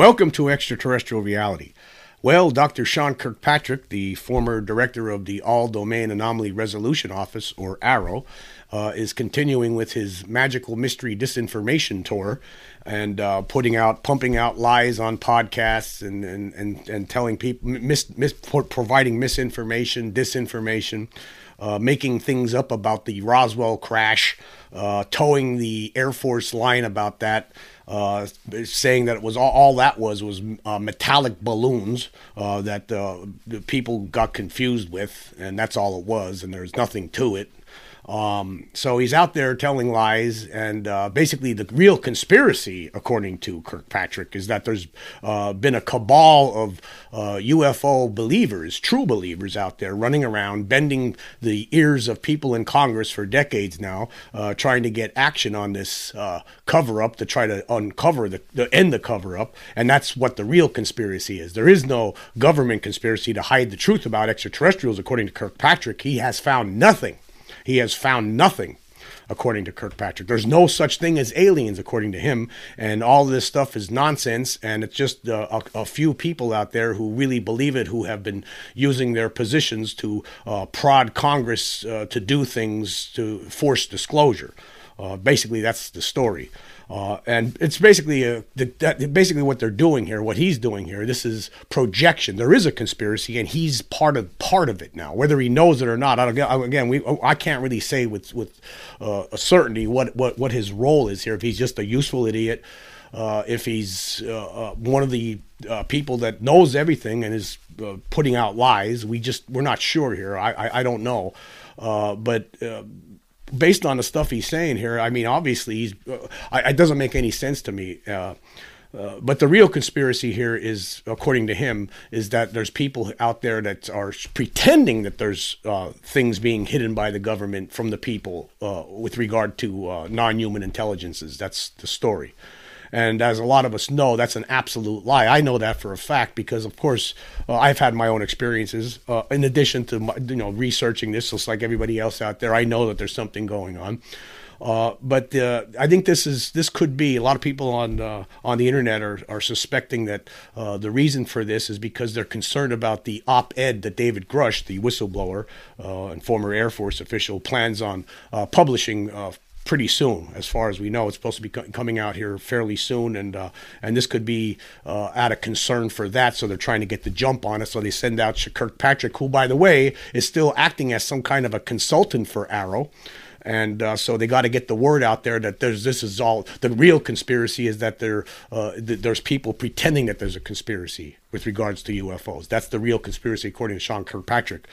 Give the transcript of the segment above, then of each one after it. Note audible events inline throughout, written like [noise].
Welcome to Extraterrestrial Reality. Well, Dr. Sean Kirkpatrick, the former director of the All Domain Anomaly Resolution Office, or AARO, uh, is continuing with his magical mystery disinformation tour and uh, putting out, pumping out lies on podcasts and, and, and, and telling people, mis, mis, providing misinformation, disinformation, uh, making things up about the Roswell crash, uh, towing the Air Force line about that uh, saying that it was all, all that was was uh, metallic balloons uh, that uh, people got confused with, and that's all it was, and there's nothing to it. Um, so he's out there telling lies, and uh, basically the real conspiracy, according to Kirkpatrick, is that there's uh, been a cabal of uh, UFO believers, true believers out there, running around, bending the ears of people in Congress for decades now, uh, trying to get action on this uh, cover up to try to uncover the, the end the cover up, and that's what the real conspiracy is. There is no government conspiracy to hide the truth about extraterrestrials, according to Kirkpatrick. He has found nothing. He has found nothing, according to Kirkpatrick. There's no such thing as aliens, according to him. And all this stuff is nonsense. And it's just uh, a, a, few people out there who really believe it, who have been using their positions to uh, prod Congress uh, to do things to force disclosure. Uh, basically, that's the story. Uh, and it's basically a, the, that, basically what they're doing here. What he's doing here. This is projection. There is a conspiracy, and he's part of part of it now. Whether he knows it or not, I don't. again, we I can't really say with with uh, certainty what, what what his role is here. If he's just a useful idiot, uh, if he's uh, uh, one of the uh, people that knows everything and is putting out lies, we just we're not sure here. I I, I don't know, but based on the stuff he's saying here, I mean, obviously, he's uh, it doesn't make any sense to me. Uh, uh, but the real conspiracy here is, according to him, is that there's people out there that are pretending that there's uh, things being hidden by the government from the people uh, with regard to uh, non-human intelligences. That's the story. And as a lot of us know, that's an absolute lie. I know that for a fact because, of course, uh, I've had my own experiences. Uh, in addition to my, you know researching this, just like everybody else out there, I know that there's something going on. Uh, but uh, I think this is this could be a lot of people on uh, on the internet are, are suspecting that uh, the reason for this is because they're concerned about the op-ed that David Grusch, the whistleblower uh, and former Air Force official, plans on uh, publishing pretty soon. As far as we know, it's supposed to be coming out here fairly soon, and uh, and this could be uh, out of concern for that. So they're trying to get the jump on it. So they send out Kirkpatrick, who, by the way, is still acting as some kind of a consultant for AARO And uh, so they got to get the word out there that there's this is all the real conspiracy is that there uh, th- there's people pretending that there's a conspiracy with regards to UFOs. That's the real conspiracy according to Sean Kirkpatrick.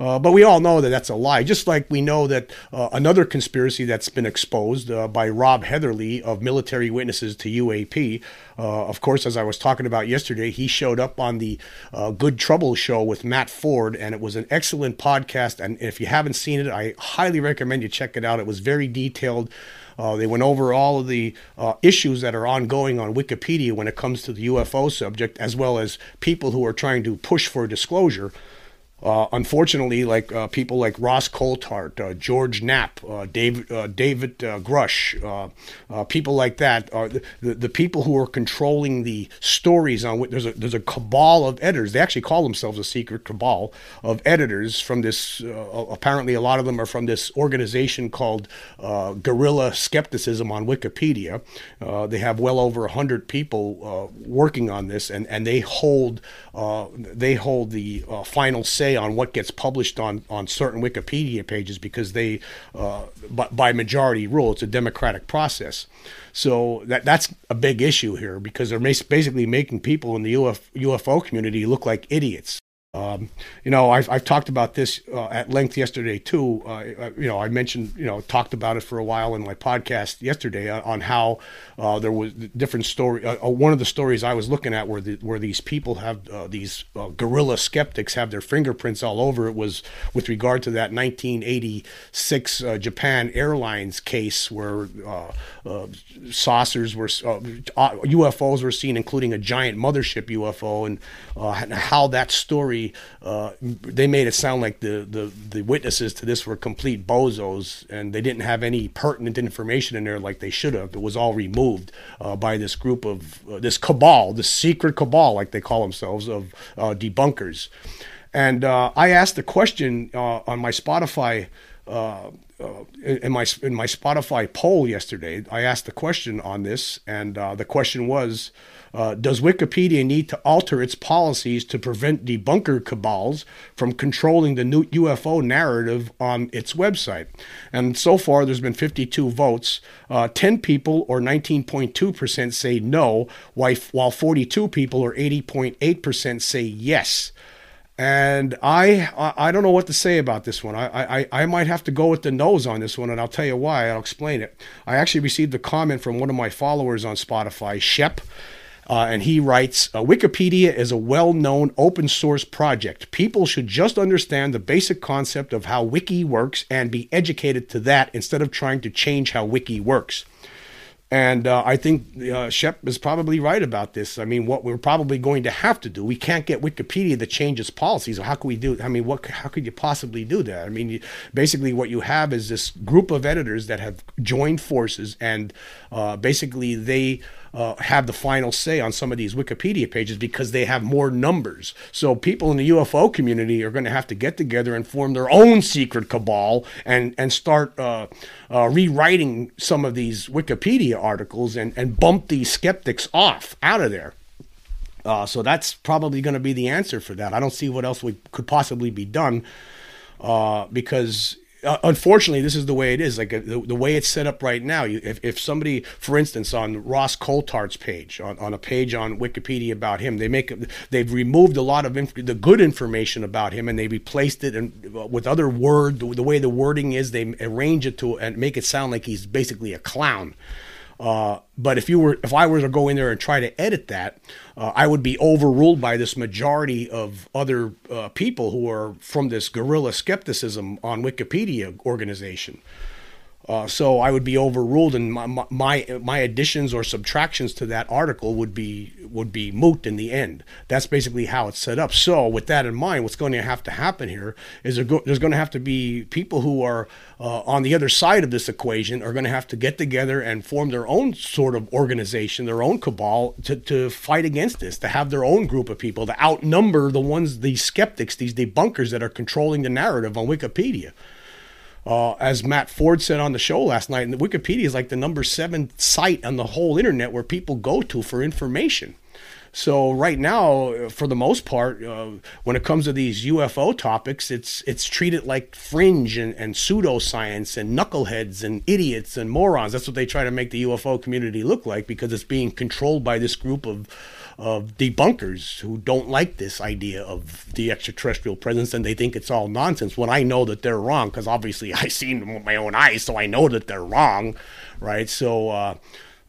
Uh, but we all know that that's a lie. Just like we know that uh, another conspiracy that's been exposed uh, by Rob Heatherly of Military Witnesses to UAP. Uh, of course, as I was talking about yesterday, he showed up on the uh, Good Trouble show with Matt Ford, and it was an excellent podcast. And if you haven't seen it, I highly recommend you check it out. It was very detailed. Uh, they went over all of the uh, issues that are ongoing on Wikipedia when it comes to the UFO subject, as well as people who are trying to push for disclosure. Uh, unfortunately, like uh, people like Ross Coulthart, uh, George Knapp, uh, David uh, David uh, Grusch, people like that are the, the, the, people who are controlling the stories on. There's a there's a cabal of editors. They actually call themselves a secret cabal of editors from this. apparently, a lot of them are from this organization called Guerrilla Skepticism on Wikipedia. they have well over hundred people working on this, and, and they hold they hold the final say say on what gets published on, on certain Wikipedia pages because they, uh, by, by majority rule, it's a democratic process. So that that's a big issue here because they're basically making people in the Uf, UFO community look like idiots. Um, you know, I've, I've talked about this uh, at length yesterday too. Uh, you know, I mentioned, you know, talked about it for a while in my podcast yesterday uh, on how uh, there was different story. Uh, uh, one of the stories I was looking at where the, where these people have these guerrilla skeptics have their fingerprints all over it was with regard to that 1986 Japan Airlines case where saucers were UFOs were seen, including a giant mothership UFO, and how that story uh, they made it sound like the, the, the witnesses to this were complete bozos and they didn't have any pertinent information in there like they should have. It was all removed uh, by this group of uh, this cabal, this secret cabal, like they call themselves, of uh, debunkers. And I asked the question on my Spotify. Uh, in my in my Spotify poll yesterday, I asked the question on this, and uh, the question was, uh, does Wikipedia need to alter its policies to prevent debunker cabals from controlling the new UFO narrative on its website? And so far, there's been 52 votes. Uh, 10 people, or 19.2%, say no, while 42 people, or 80.8%, say yes. And I I don't know what to say about this one. I, I, I might have to go with the nose on this one, and I'll tell you why. I'll explain it. I actually received a comment from one of my followers on Spotify, Shep. Uh, and he writes uh, Wikipedia is a well known open source project. People should just understand the basic concept of how Wiki works and be educated to that instead of trying to change how Wiki works. And uh, I think uh, Shep is probably right about this. I mean, what we're probably going to have to do, we can't get Wikipedia to change its policies. How can we do? I mean, what? How could you possibly do that? I mean, you, basically, what you have is this group of editors that have joined forces, and uh, basically they uh, have the final say on some of these Wikipedia pages because they have more numbers. So people in the UFO community are going to have to get together and form their own secret cabal and and start uh, uh, rewriting some of these Wikipedia articles and and bump these skeptics off out of there. Uh, so that's probably going to be the answer for that. I don't see what else we could possibly be done uh, because uh, unfortunately, this is the way it is. Like uh, the, the, way it's set up right now. You, if, if somebody, for instance, on Ross Coulthart's page, on, on a page on Wikipedia about him, they make they've removed a lot of inf- the good information about him and they replaced it and uh, with other word. The, the, way the wording is, they arrange it to and make it sound like he's basically a clown. Uh, but if you were, if I were to go in there and try to edit that, uh, I would be overruled by this majority of other uh, people who are from this guerrilla skepticism on Wikipedia organization. Uh, so I would be overruled, and my, my my additions or subtractions to that article would be would be moot in the end. That's basically how it's set up. So with that in mind, what's going to have to happen here is there's going to have to be people who are uh, on the other side of this equation are going to have to get together and form their own sort of organization, their own cabal to to fight against this, to have their own group of people to outnumber the ones, these skeptics, these debunkers that are controlling the narrative on Wikipedia. Uh, as Matt Ford said on the show last night, and Wikipedia is like the number seven site on the whole internet where people go to for information. So right now, for the most part, uh, when it comes to these UFO topics, it's it's treated like fringe and, and pseudoscience and knuckleheads and idiots and morons. That's what they try to make the UFO community look like because it's being controlled by this group of of debunkers who don't like this idea of the extraterrestrial presence and they think it's all nonsense when I know that they're wrong because obviously I've [laughs] seen them with my own eyes, so I know that they're wrong, right? So, uh,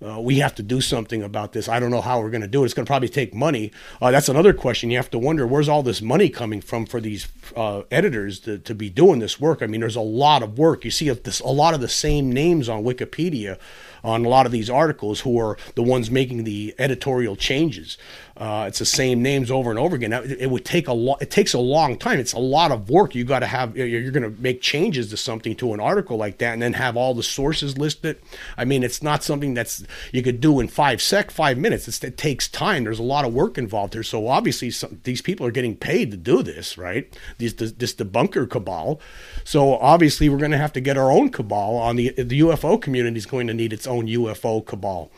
uh, we have to do something about this. I don't know how we're going to do it. It's going to probably take money. Uh, that's another question. You have to wonder where's all this money coming from for these uh, editors to, to be doing this work. I mean, there's a lot of work. You see this, a lot of the same names on Wikipedia on a lot of these articles who are the ones making the editorial changes. Uh, it's the same names over and over again. It, it would take a lot. It takes a long time. It's a lot of work. You got to have. You're going to make changes to something to an article like that, and then have all the sources listed. I mean, it's not something that's you could do in five sec, five minutes. It's, it takes time. There's a lot of work involved here. So obviously, some, these people are getting paid to do this, right? These this, this debunker cabal. So obviously, we're going to have to get our own cabal on the the UFO community is going to need its own UFO cabal.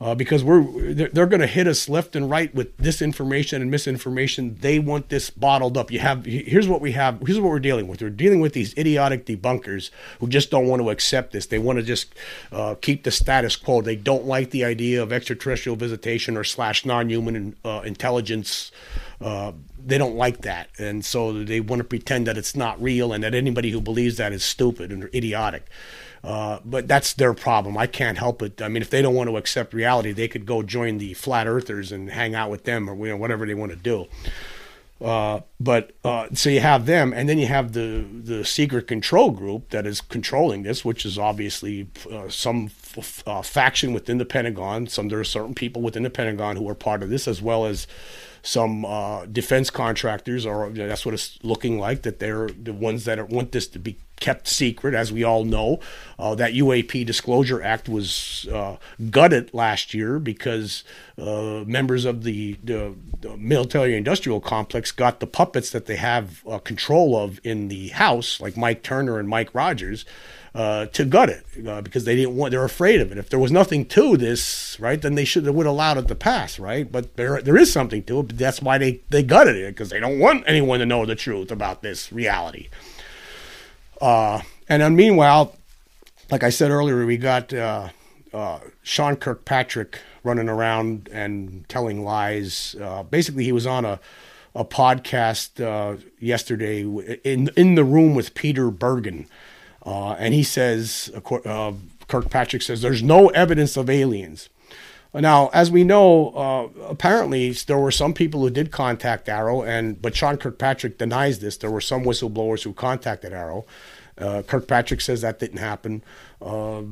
uh, because we're they're, they're going to hit us left and right with disinformation and misinformation. They want this bottled up. You have here's what we have. Here's what we're dealing with. We're dealing with these idiotic debunkers who just don't want to accept this. They want to just uh, keep the status quo. They don't like the idea of extraterrestrial visitation or slash non-human uh, intelligence. Uh, they don't like that, and so they want to pretend that it's not real and that anybody who believes that is stupid and idiotic. Uh, but that's their problem. I can't help it. I mean, if they don't want to accept reality, they could go join the flat earthers and hang out with them or you know, whatever they want to do. Uh, but uh, so you have them, and then you have the the secret control group that is controlling this, which is obviously uh, some f- uh, faction within the Pentagon. Some there are certain people within the Pentagon who are part of this, as well as some uh, defense contractors, or that's what it's looking like. That they're the ones that are, want this to be kept secret, as we all know. Uh, that UAP Disclosure Act was uh, gutted last year because uh, members of the, the, the, military industrial complex got the puppets that they have uh, control of in the House, like Mike Turner and Mike Rogers. Uh, to gut it uh, because they didn't want they're afraid of it. If there was nothing to this, right, then they should have would allowed it to pass, right? But there there is something to it. But that's why they they gutted it because they don't want anyone to know the truth about this reality. Uh, and then meanwhile, like I said earlier, we got uh, uh, Sean Kirkpatrick running around and telling lies. Uh, basically, he was on a a podcast uh, yesterday in in the room with Peter Bergen, uh, and he says, Kirkpatrick says, there's no evidence of aliens. Now, as we know, uh, apparently there were some people who did contact AARO, and but Sean Kirkpatrick denies this. There were some whistleblowers who contacted AARO. Uh, Kirkpatrick says that didn't happen. Uh,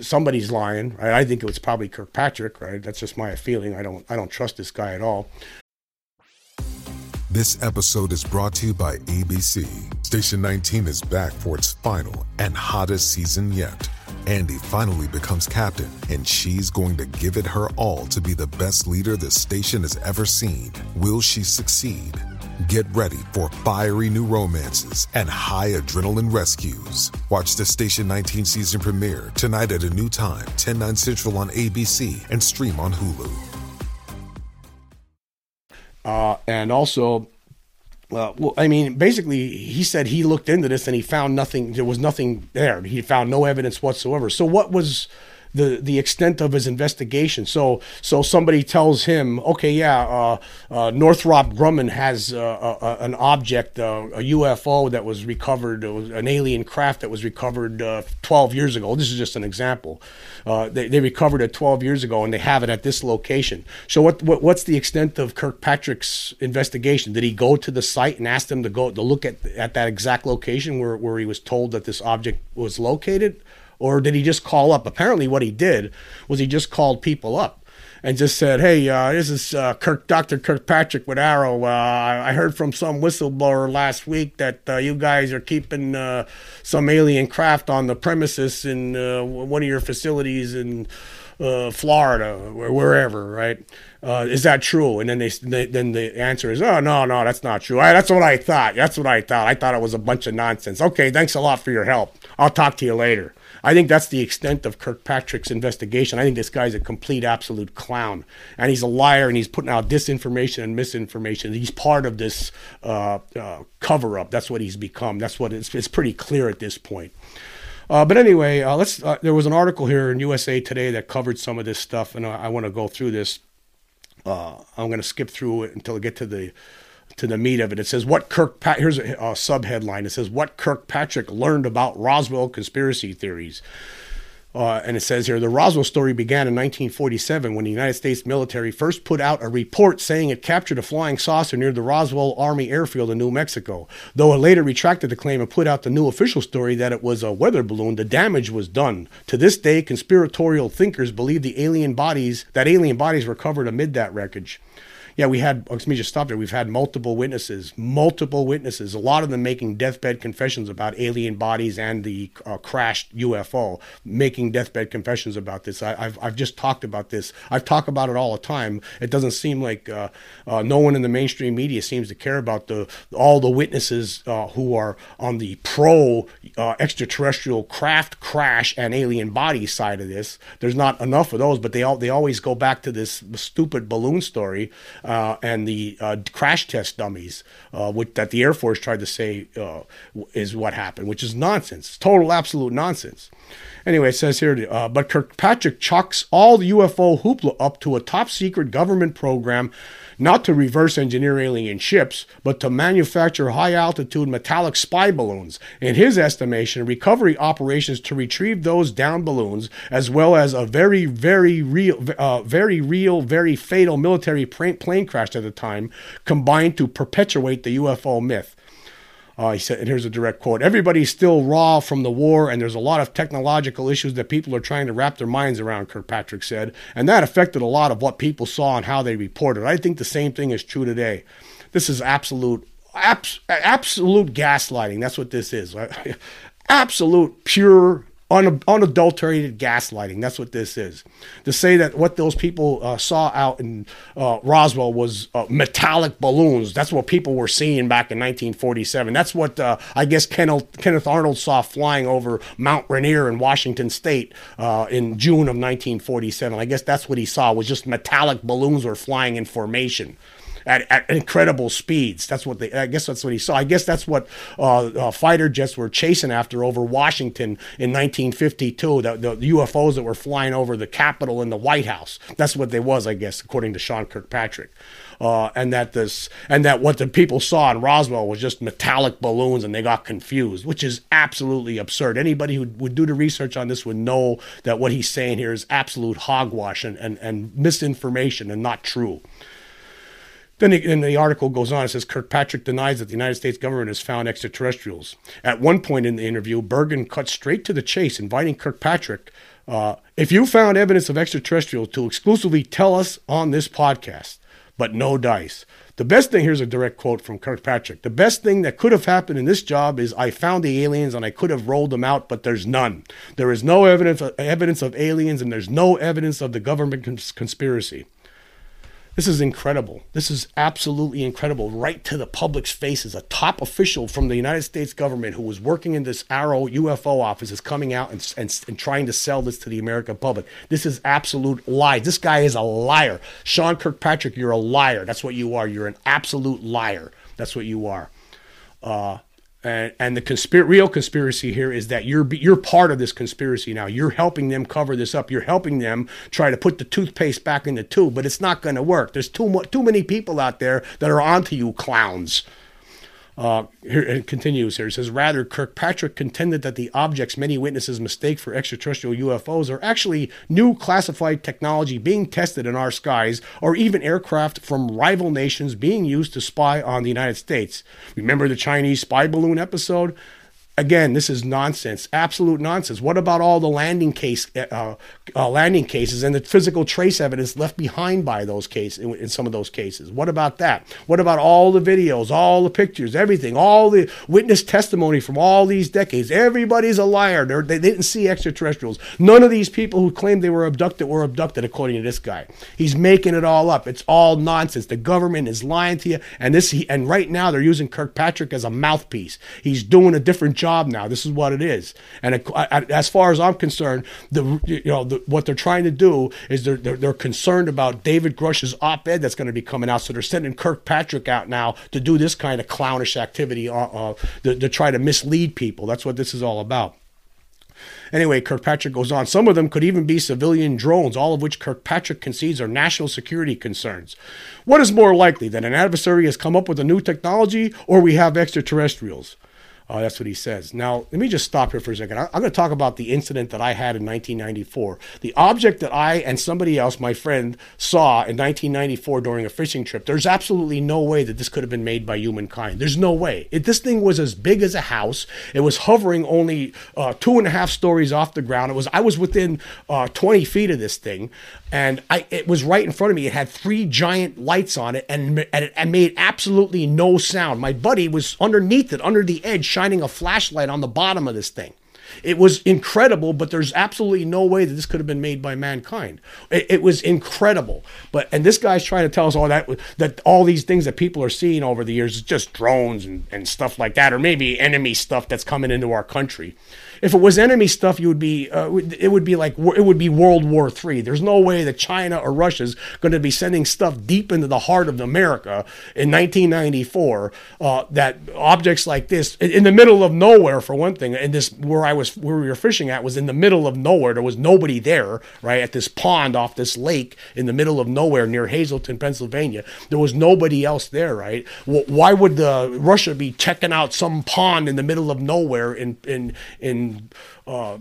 somebody's lying. Right? I think it was probably Kirkpatrick. Right? That's just my feeling. I don't. I don't trust this guy at all. This episode is brought to you by ABC. Station 19 is back for its final and hottest season yet. Andy finally becomes captain, and she's going to give it her all to be the best leader the station has ever seen. Will she succeed? Get ready for fiery new romances and high adrenaline rescues. Watch the Station 19 season premiere tonight at a new time, 10, 9 central on ABC and stream on Hulu. Uh, and also, uh, well, I mean, basically, he said he looked into this and he found nothing. There was nothing there. He found no evidence whatsoever. So, what was the the extent of his investigation. So so somebody tells him, okay, yeah, uh, uh, Northrop Grumman has uh, an object, uh, a UFO that was recovered, was an alien craft that was recovered uh, 12 years ago. This is just an example. Uh, they, they recovered it 12 years ago and they have it at this location. So what, what what's the extent of Kirkpatrick's investigation? Did he go to the site and ask them to go to look at at that exact location where, where he was told that this object was located? Or did he just call up? Apparently, what he did was he just called people up and just said, "Hey, uh, this is uh, Kirk, Dr. Kirkpatrick with AARO. Uh, I heard from some whistleblower last week that uh, you guys are keeping uh, some alien craft on the premises in uh, one of your facilities in Florida or wherever, right? is that true?" And then they, they, then the answer is, "Oh no, no, that's not true. I, that's what I thought. That's what I thought. I thought it was a bunch of nonsense." Okay, thanks a lot for your help. I'll talk to you later. I think that's the extent of Kirkpatrick's investigation. I think this guy's a complete, absolute clown, and he's a liar, and he's putting out disinformation and misinformation. He's part of this uh, uh, cover up. That's what he's become. That's what it's, it's pretty clear at this point. Uh, but anyway, uh, let's. Uh, there was an article here in USA Today that covered some of this stuff, and I, I want to go through this. Uh, I'm going to skip through it until I get to the to the meat of it. It says what Kirkpatrick. Here's a, a sub headline. It says what Kirkpatrick learned about Roswell conspiracy theories. Uh, and it says here the Roswell story began in 1947 when the United States military first put out a report saying it captured a flying saucer near the Roswell Army Airfield in New Mexico. Though it later retracted the claim and put out the new official story that it was a weather balloon, the damage was done. To this day, conspiratorial thinkers believe the alien bodies that alien bodies were covered amid that wreckage. Yeah, we had, let me just stop there. We've had multiple witnesses, multiple witnesses, a lot of them making deathbed confessions about alien bodies and the uh, crashed UFO, making deathbed confessions about this. I, have I've just talked about this. I've talked about it all the time. It doesn't seem like uh, uh, no one in the mainstream media seems to care about the all the witnesses uh, who are on the pro uh, extraterrestrial craft crash and alien body side of this. There's not enough of those, but they all, they always go back to this stupid balloon story uh, and the uh, crash test dummies, uh, which, that the Air Force tried to say uh, is what happened, which is nonsense. Total, absolute nonsense. Anyway, it says here, uh, but Kirkpatrick chalks all the UFO hoopla up to a top secret government program not to reverse engineer alien ships, but to manufacture high altitude metallic spy balloons. In his estimation, recovery operations to retrieve those down balloons, as well as a very, very real, uh, very real, very fatal military plane crash at the time, combined to perpetuate the UFO myth. Uh, he said, and here's a direct quote Everybody's still raw from the war, and there's a lot of technological issues that people are trying to wrap their minds around, Kirkpatrick said. And that affected a lot of what people saw and how they reported. I think the same thing is true today. This is absolute, abs- absolute gaslighting. That's what this is. [laughs] absolute, pure un- unadulterated gaslighting. That's what this is. To say that what those people uh, saw out in uh, Roswell was uh, metallic balloons. That's what people were seeing back in 1947. That's what uh, I guess Kenneth, Kenneth, Arnold saw flying over Mount Rainier in Washington State uh, in June of 1947. I guess that's what he saw was just metallic balloons were flying in formation at, at incredible speeds. That's what they. I guess that's what he saw. I guess that's what uh, uh, fighter jets were chasing after over Washington in 1952. The, the, UFOs that were flying over the Capitol and the White House. That's what they was, I guess, according to Sean Kirkpatrick. Uh, and that this and that what the people saw in Roswell was just metallic balloons, and they got confused, which is absolutely absurd. Anybody who would do the research on this would know that what he's saying here is absolute hogwash and, and, and misinformation and not true. Then the, the article goes on. It says Kirkpatrick denies that the United States government has found extraterrestrials. At one point in the interview, Bergen cut straight to the chase, inviting Kirkpatrick, uh, if you found evidence of extraterrestrials, to exclusively tell us on this podcast. But no dice. The best thing here's a direct quote from Kirkpatrick. The best thing that could have happened in this job is I found the aliens and I could have rolled them out, but there's none. There is no evidence evidence of aliens and there's no evidence of the government cons- conspiracy. This is incredible. This is absolutely incredible. Right to the public's faces. A top official from the United States government who was working in this AARO UFO office is coming out and, and, and trying to sell this to the American public. This is absolute lie. This guy is a liar. Sean Kirkpatrick, you're a liar. That's what you are. You're an absolute liar. That's what you are. Uh, and, and the conspir- real conspiracy here is that you're you're part of this conspiracy now. You're helping them cover this up. You're helping them try to put the toothpaste back in the tube, but it's not going to work. There's too mu- too many people out there that are onto you, clowns. Uh, here it continues here. It says, rather, Kirkpatrick contended that the objects many witnesses mistake for extraterrestrial UFOs are actually new classified technology being tested in our skies, or even aircraft from rival nations being used to spy on the United States. Remember the Chinese spy balloon episode? Again, this is nonsense, absolute nonsense. What about all the landing case, uh, uh, landing cases, and the physical trace evidence left behind by those cases in, in, some of those cases? What about that? What about all the videos, all the pictures, everything, all the witness testimony from all these decades? Everybody's a liar. They're, they didn't see extraterrestrials. None of these people who claimed they were abducted were abducted, according to this guy. He's making it all up. It's all nonsense. The government is lying to you, and this, and right now they're using Kirkpatrick as a mouthpiece. He's doing a different job now. This is what it is. And it, as far as I'm concerned, the you know the, what they're trying to do is they're, they're, they're concerned about David Grusch's op-ed that's going to be coming out. So they're sending Kirkpatrick out now to do this kind of clownish activity uh, uh, to, to try to mislead people. That's what this is all about. Anyway, Kirkpatrick goes on. Some of them could even be civilian drones, all of which Kirkpatrick concedes are national security concerns. What is more likely that an adversary has come up with a new technology or we have extraterrestrials? Uh, that's what he says. Now, let me just stop here for a second. I, am going to talk about the incident that I had in 1994. The object that I and somebody else, my friend, saw in 1994 during a fishing trip. There's absolutely no way that this could have been made by humankind. There's no way. It, this thing was as big as a house. It was hovering only uh, two and a half stories off the ground. It was I was within uh, 20 feet of this thing, and I it was right in front of me. It had three giant lights on it, and and it made absolutely no sound. My buddy was underneath it, under the edge, shining a flashlight on the bottom of this thing. It was incredible, but there's absolutely no way that this could have been made by mankind. It, it, was incredible. But and this guy's trying to tell us all that that all these things that people are seeing over the years is just drones and, and stuff like that, or maybe enemy stuff that's coming into our country. If it was enemy stuff, you would be uh, it would be like it would be World War III. There's no way that China or Russia's going to be sending stuff deep into the heart of America in 1994. Uh, that objects like this in the middle of nowhere, for one thing, and this where I was where we were fishing at was in the middle of nowhere. There was nobody there, right at this pond off this lake in the middle of nowhere near Hazleton, Pennsylvania. There was nobody else there, right? Why would the Russia be checking out some pond in the middle of nowhere in in in uh,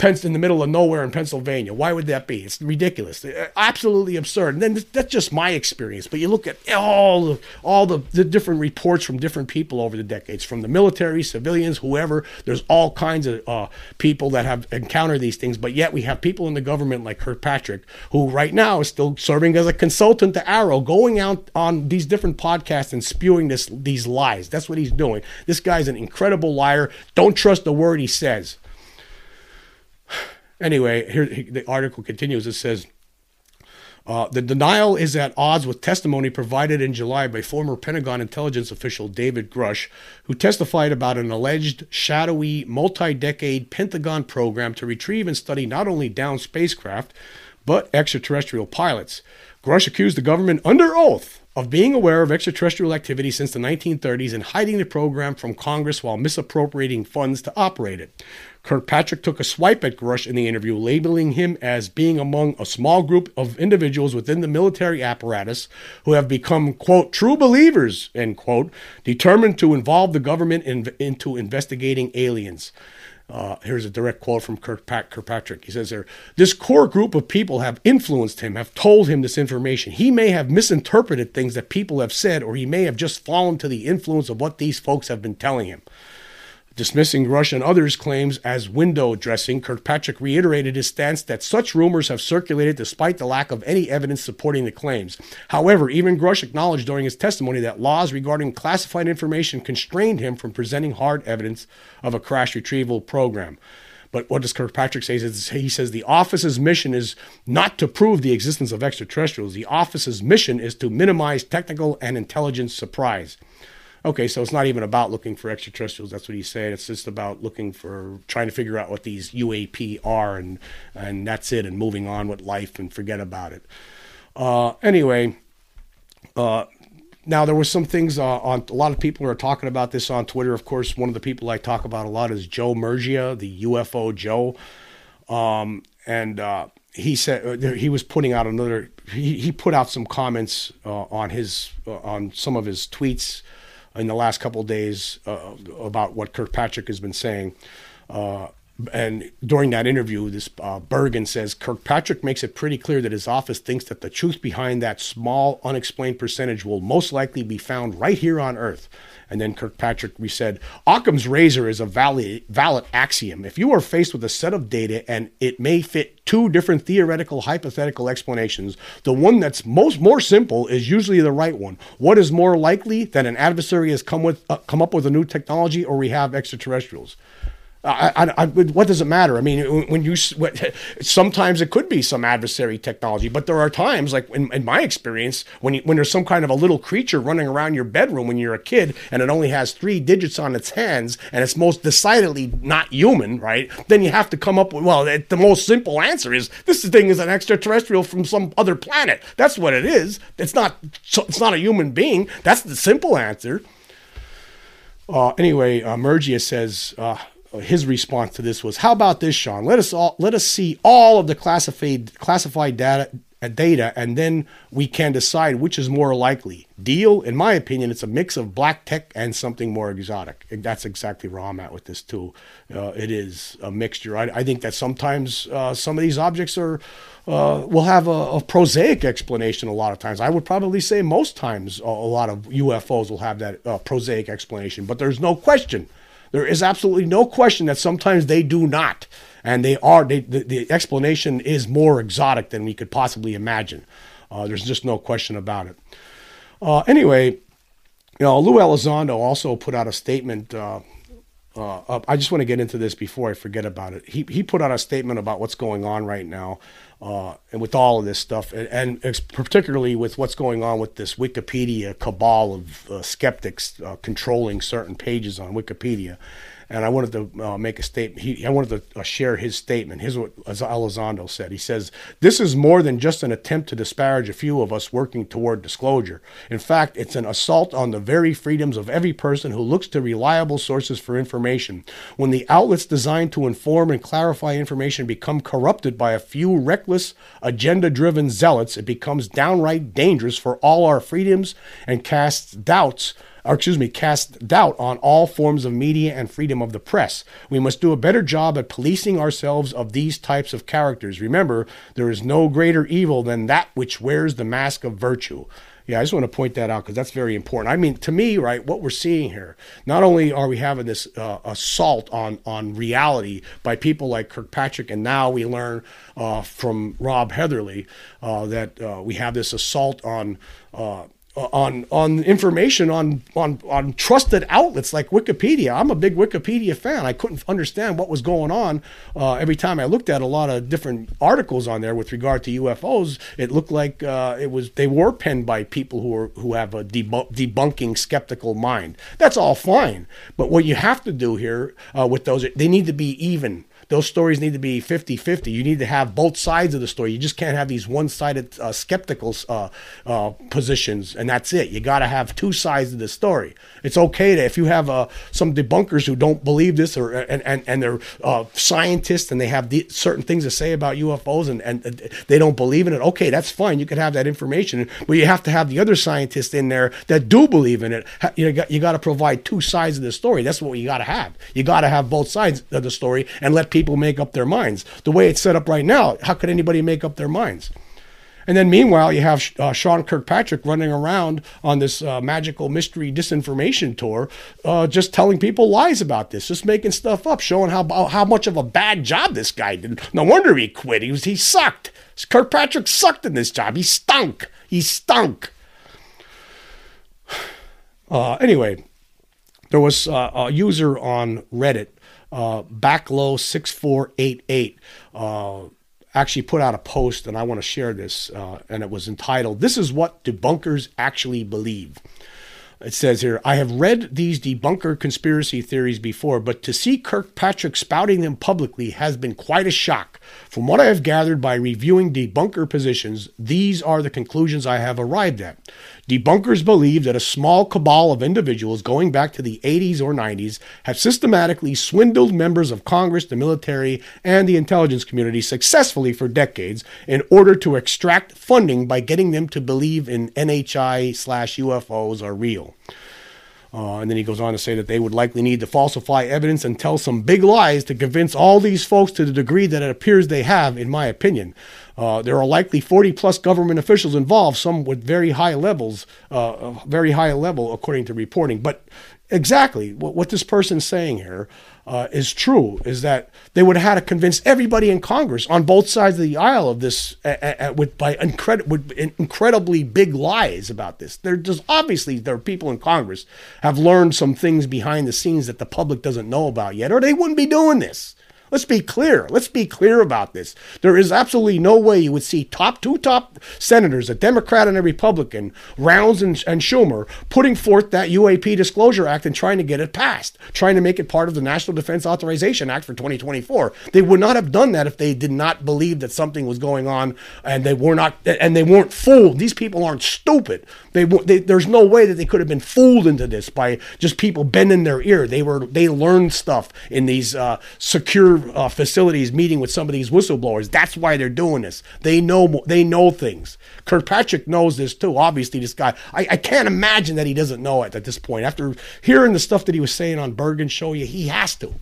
in the middle of nowhere in Pennsylvania. Why would that be? It's ridiculous, uh, absolutely absurd. And then that's just my experience. But you look at all the, all the, the different reports from different people over the decades, from the military, civilians, whoever. There's all kinds of uh, people that have encountered these things. But yet we have people in the government like Kirkpatrick, who right now is still serving as a consultant to AARO, going out on these different podcasts and spewing this these lies. That's what he's doing. This guy's an incredible liar. Don't trust the word he says. Anyway, here the article continues. It says. Uh, the denial is at odds with testimony provided in July by former Pentagon intelligence official David Grusch, who testified about an alleged shadowy, multi decade Pentagon program to retrieve and study not only downed spacecraft, but extraterrestrial pilots. Grusch accused the government under oath of being aware of extraterrestrial activity since the 1930s and hiding the program from Congress while misappropriating funds to operate it. Kirkpatrick took a swipe at Grusch in the interview, labeling him as being among a small group of individuals within the military apparatus who have become, quote, true believers, end quote, determined to involve the government in, into investigating aliens. Uh, here's a direct quote from Kirkpatrick. He says there, This core group of people have influenced him, have told him this information. He may have misinterpreted things that people have said, or he may have just fallen to the influence of what these folks have been telling him. Dismissing Grusch and others' claims as window dressing, Kirkpatrick reiterated his stance that such rumors have circulated despite the lack of any evidence supporting the claims. However, even Grusch acknowledged during his testimony that laws regarding classified information constrained him from presenting hard evidence of a crash retrieval program. But what does Kirkpatrick say? He says the office's mission is not to prove the existence of extraterrestrials. The office's mission is to minimize technical and intelligence surprise. Okay, so it's not even about looking for extraterrestrials. That's what he's saying. It's just about looking for trying to figure out what these UAP are, and and that's it, and moving on with life and forget about it. Uh, anyway, uh, now there were some things uh, on. A lot of people are talking about this on Twitter. Of course, one of the people I talk about a lot is Joe Murgia, the UFO Joe, um, and uh, he said uh, he was putting out another. He, he put out some comments uh, on his on some of his tweets in the last couple days uh, about what Kirkpatrick has been saying. Uh, and during that interview, this uh, Bergen says Kirkpatrick makes it pretty clear that his office thinks that the truth behind that small, unexplained percentage will most likely be found right here on Earth. And then Kirkpatrick we said Occam's razor is a valid valid axiom. If you are faced with a set of data and it may fit two different theoretical hypothetical explanations, the one that's most more simple is usually the right one. What is more likely that an adversary has come with uh, come up with a new technology or we have extraterrestrials? I, I, I, what does it matter? I mean, when you sometimes it could be some adversary technology, but there are times, like in, in, my experience, when you, when there's some kind of a little creature running around your bedroom when you're a kid, and it only has three digits on its hands, and it's most decidedly not human, right? Then you have to come up with well, the most simple answer is this thing is an extraterrestrial from some other planet. That's what it is. It's not. It's not a human being. That's the simple answer. Uh, anyway, uh, Murgia says. Uh, his response to this was, "How about this, Sean? Let us all let us see all of the classified classified data data, and then we can decide which is more likely. Deal, in my opinion, it's a mix of black tech and something more exotic. That's exactly where I'm at with this too. Uh, it is a mixture. I, I think that sometimes uh, some of these objects are uh, will have a, a, prosaic explanation a lot of times. I would probably say most times a, a lot of UFOs will have that uh, prosaic explanation, but there's no question. There is absolutely no question that sometimes they do not and they are they, the, the, explanation is more exotic than we could possibly imagine. Uh, there's just no question about it. Uh, anyway, you know, Lue Elizondo also put out a statement. Uh, uh I just want to get into this before I forget about it. He he put out a statement about what's going on right now, uh, and with all of this stuff, and, and, particularly with what's going on with this Wikipedia cabal of uh, skeptics controlling certain pages on Wikipedia and I wanted to uh, make a statement. He, I wanted to uh, share his statement. Here's what Elizondo said. He says, This is more than just an attempt to disparage a few of us working toward disclosure. In fact, it's an assault on the very freedoms of every person who looks to reliable sources for information. When the outlets designed to inform and clarify information become corrupted by a few reckless, agenda driven zealots, it becomes downright dangerous for all our freedoms and casts doubts or excuse me, cast doubt on all forms of media and freedom of the press. We must do a better job at policing ourselves of these types of characters. Remember, there is no greater evil than that which wears the mask of virtue. Yeah, I just want to point that out because that's very important. I mean, to me, right, what we're seeing here, not only are we having this uh, assault on on reality by people like Kirkpatrick, and now we learn uh, from Rob Heatherly uh, that uh, we have this assault on uh, on on information on on on trusted outlets like Wikipedia. I'm a big Wikipedia fan. I couldn't understand what was going on uh, every time I looked at a lot of different articles on there with regard to UFOs. It looked like uh, it was they were penned by people who are who have a debunk, debunking skeptical mind. That's all fine, but what you have to do here uh, with those, they need to be even those stories need to be 50 50. You need to have both sides of the story. You just can't have these one sided uh, skeptical uh, uh, positions and that's it. You got to have two sides of the story. It's okay to, if you have uh, some debunkers who don't believe this or and, and, and they're uh, scientists and they have certain things to say about UFOs and, and they don't believe in it, okay, that's fine. You can have that information, but you have to have the other scientists in there that do believe in it. You got, you got to provide two sides of the story. That's what you got to have. You got to have both sides of the story and let people people make up their minds. The way it's set up right now, how could anybody make up their minds? And then meanwhile, you have uh, Sean Kirkpatrick running around on this uh, magical mystery disinformation tour, uh, just telling people lies about this, just making stuff up, showing how how much of a bad job this guy did. No wonder he quit. He was he sucked. Kirkpatrick sucked in this job. He stunk. He stunk. [sighs] Uh, anyway, there was uh, a user on Reddit uh, Backlow6488 uh, actually put out a post, and I want to share this, uh, and it was entitled, This is What Debunkers Actually Believe. It says here, I have read these debunker conspiracy theories before, but to see Kirkpatrick spouting them publicly has been quite a shock. From what I have gathered by reviewing debunker positions, these are the conclusions I have arrived at. Debunkers believe that a small cabal of individuals going back to the 80s or 90s have systematically swindled members of Congress, the military, and the intelligence community successfully for decades in order to extract funding by getting them to believe in NHI slash UFOs are real. Uh, and then he goes on to say that they would likely need to falsify evidence and tell some big lies to convince all these folks to the degree that it appears they have, in my opinion. Uh, there are likely 40 plus government officials involved, some with very high levels, uh, very high level, according to reporting. But exactly what, what this person's saying here uh, is true is that they would have had to convince everybody in Congress on both sides of the aisle of this with by incredi- with incredibly big lies about this. There just obviously there are people in Congress have learned some things behind the scenes that the public doesn't know about yet, or they wouldn't be doing this. Let's be clear. Let's be clear about this. There is absolutely no way you would see top two top senators, a Democrat and a Republican, Rounds and, and Schumer, putting forth that UAP Disclosure Act and trying to get it passed, trying to make it part of the National Defense Authorization Act for 2024. They would not have done that if they did not believe that something was going on and they were not and they weren't fooled. These people aren't stupid. They, they there's no way that they could have been fooled into this by just people bending their ear. They were they learned stuff in these uh, secure uh, facilities meeting with some of these whistleblowers. That's why they're doing this. They know they know things. Kirkpatrick knows this too. Obviously, this guy. I, I can't imagine that he doesn't know it at this point. After hearing the stuff that he was saying on Bergen show, you he has to.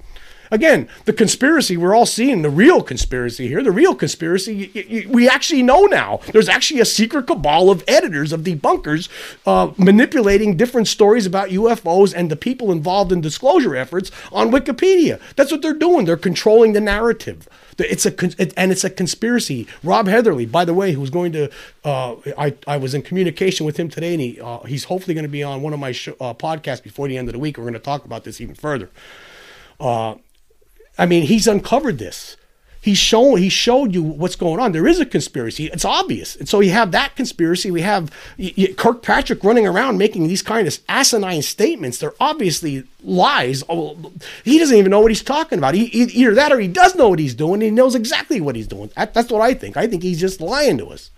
Again, the conspiracy, we're all seeing the real conspiracy here. The real conspiracy, we actually know now. There's actually a secret cabal of editors, of debunkers, uh, manipulating different stories about UFOs and the people involved in disclosure efforts on Wikipedia. That's what they're doing. They're controlling the narrative. It's a and it's a conspiracy. Rob Heatherly, by the way, who's going to, uh, I I was in communication with him today, and he uh, he's hopefully going to be on one of my show, uh, podcasts before the end of the week. We're going to talk about this even further. Uh, I mean, he's uncovered this. He's shown he showed you what's going on. There is a conspiracy. It's obvious. And so you have that conspiracy. We have Kirkpatrick running around making these kind of asinine statements. They're obviously lies. Oh, he doesn't even know what he's talking about. He, either that or he does know what he's doing. he knows exactly what he's doing. that's what I think. I think he's just lying to us.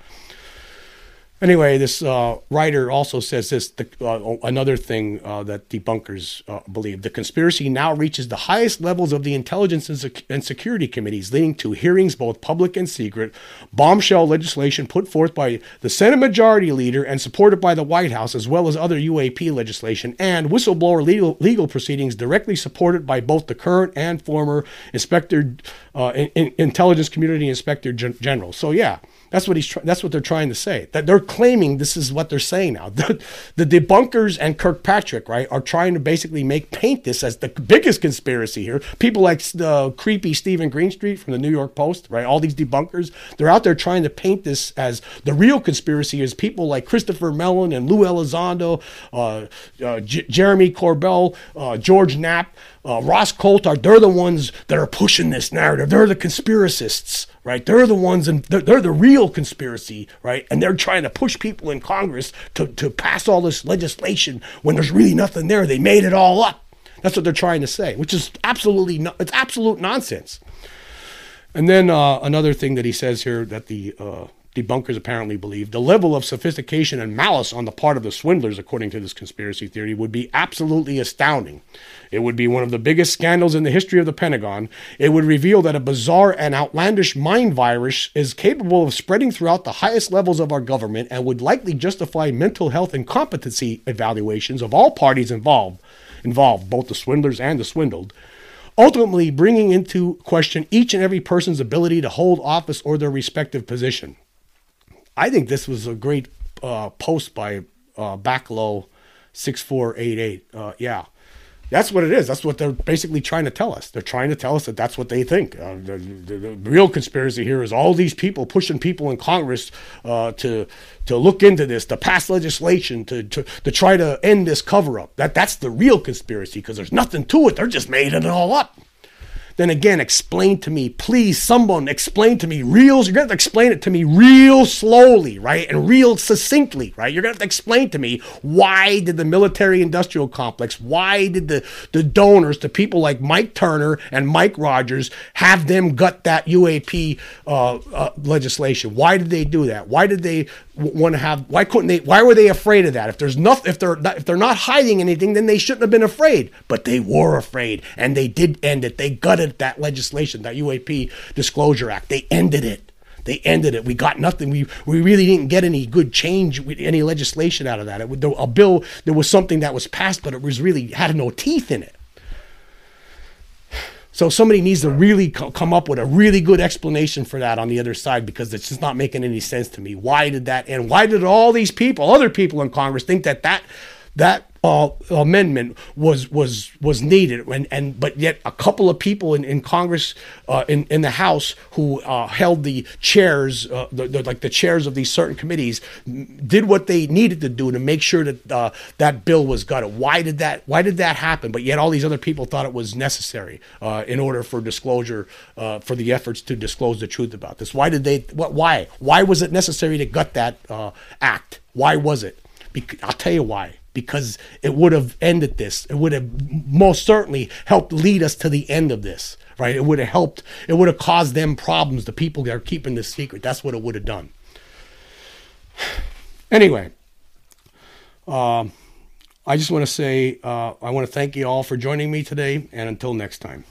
Anyway, this uh, writer also says this the, uh, another thing uh, that debunkers uh, believe. The conspiracy now reaches the highest levels of the intelligence and, sec- and, security committees, leading to hearings, both public and secret, bombshell legislation put forth by the Senate Majority Leader and supported by the White House, as well as other UAP legislation, and whistleblower legal, legal proceedings directly supported by both the current and former Inspector, uh, in, in, Intelligence Community Inspector Gen- General. So, yeah. That's what he's. Tr- that's what they're trying to say. That they're claiming this is what they're saying now. [laughs] The, the debunkers and Kirkpatrick, right, are trying to basically make paint this as the biggest conspiracy here. People like the creepy Steven Greenstreet from the New York Post, right? All these debunkers, they're out there trying to paint this as the real conspiracy. Is people like Christopher Mellon and Lue Elizondo, uh, uh, J- Jeremy Corbell, uh, George Knapp, uh, Ross Coulthart. They're the ones that are pushing this narrative. They're the conspiracists right? They're the ones, and they're, they're, the real conspiracy, right? And they're trying to push people in Congress to, to pass all this legislation when there's really nothing there. They made it all up. That's what they're trying to say, which is absolutely no, it's absolute nonsense. And then uh, another thing that he says here that the uh, debunkers apparently believe the level of sophistication and malice on the part of the swindlers, according to this conspiracy theory, would be absolutely astounding. It would be one of the biggest scandals in the history of the Pentagon. It would reveal that a bizarre and outlandish mind virus is capable of spreading throughout the highest levels of our government and would likely justify mental health and competency evaluations of all parties involved, involved, both the swindlers and the swindled ultimately bringing into question each and every person's ability to hold office or their respective position. I think this was a great uh, post by uh, Backlow six four eight eight. Uh, yeah, that's what it is. That's what they're basically trying to tell us. They're trying to tell us that that's what they think. Uh, the, the, the, real conspiracy here is all these people pushing people in Congress uh, to to look into this, to pass legislation, to, to to try to end this cover up. That that's the real conspiracy because there's nothing to it. They're just making it all up then again, explain to me, please, someone explain to me real. You're going to have to explain it to me real slowly, right? And real succinctly, right? You're going to have to explain to me why did the military industrial complex, why did the, the donors, the people like Mike Turner and Mike Rogers, have them gut that UAP uh, uh, legislation? Why did they do that? Why did they want to have why couldn't they why were they afraid of that? If there's nothing if they're not, if they're not hiding anything then they shouldn't have been afraid. But they were afraid and they did end it. They gutted that legislation that UAP disclosure act. They ended it. They ended it. We got nothing. We we really didn't get any good change any legislation out of that. It, a bill there was something that was passed but it was really had no teeth in it so somebody needs to really co- come up with a really good explanation for that on the other side because it's just not making any sense to me. Why did that and why did all these people, other people in Congress, think that that that uh, amendment was was was needed, and and but yet a couple of people in, in Congress, uh, in in the House, who uh, held the chairs, uh, the, the, like the chairs of these certain committees, did what they needed to do to make sure that uh, that bill was gutted. Why did that? Why did that happen? But yet all these other people thought it was necessary uh, in order for disclosure, for the efforts to disclose the truth about this. Why did they? What? Why? Why was it necessary to gut that act? Why was it? I'll tell you why because it would have ended this. It would have most certainly helped lead us to the end of this, right? It would have helped, it would have caused them problems, the people that are keeping this secret. That's what it would have done. [sighs] Anyway, um, I just want to say uh, I want to thank you all for joining me today, and until next time.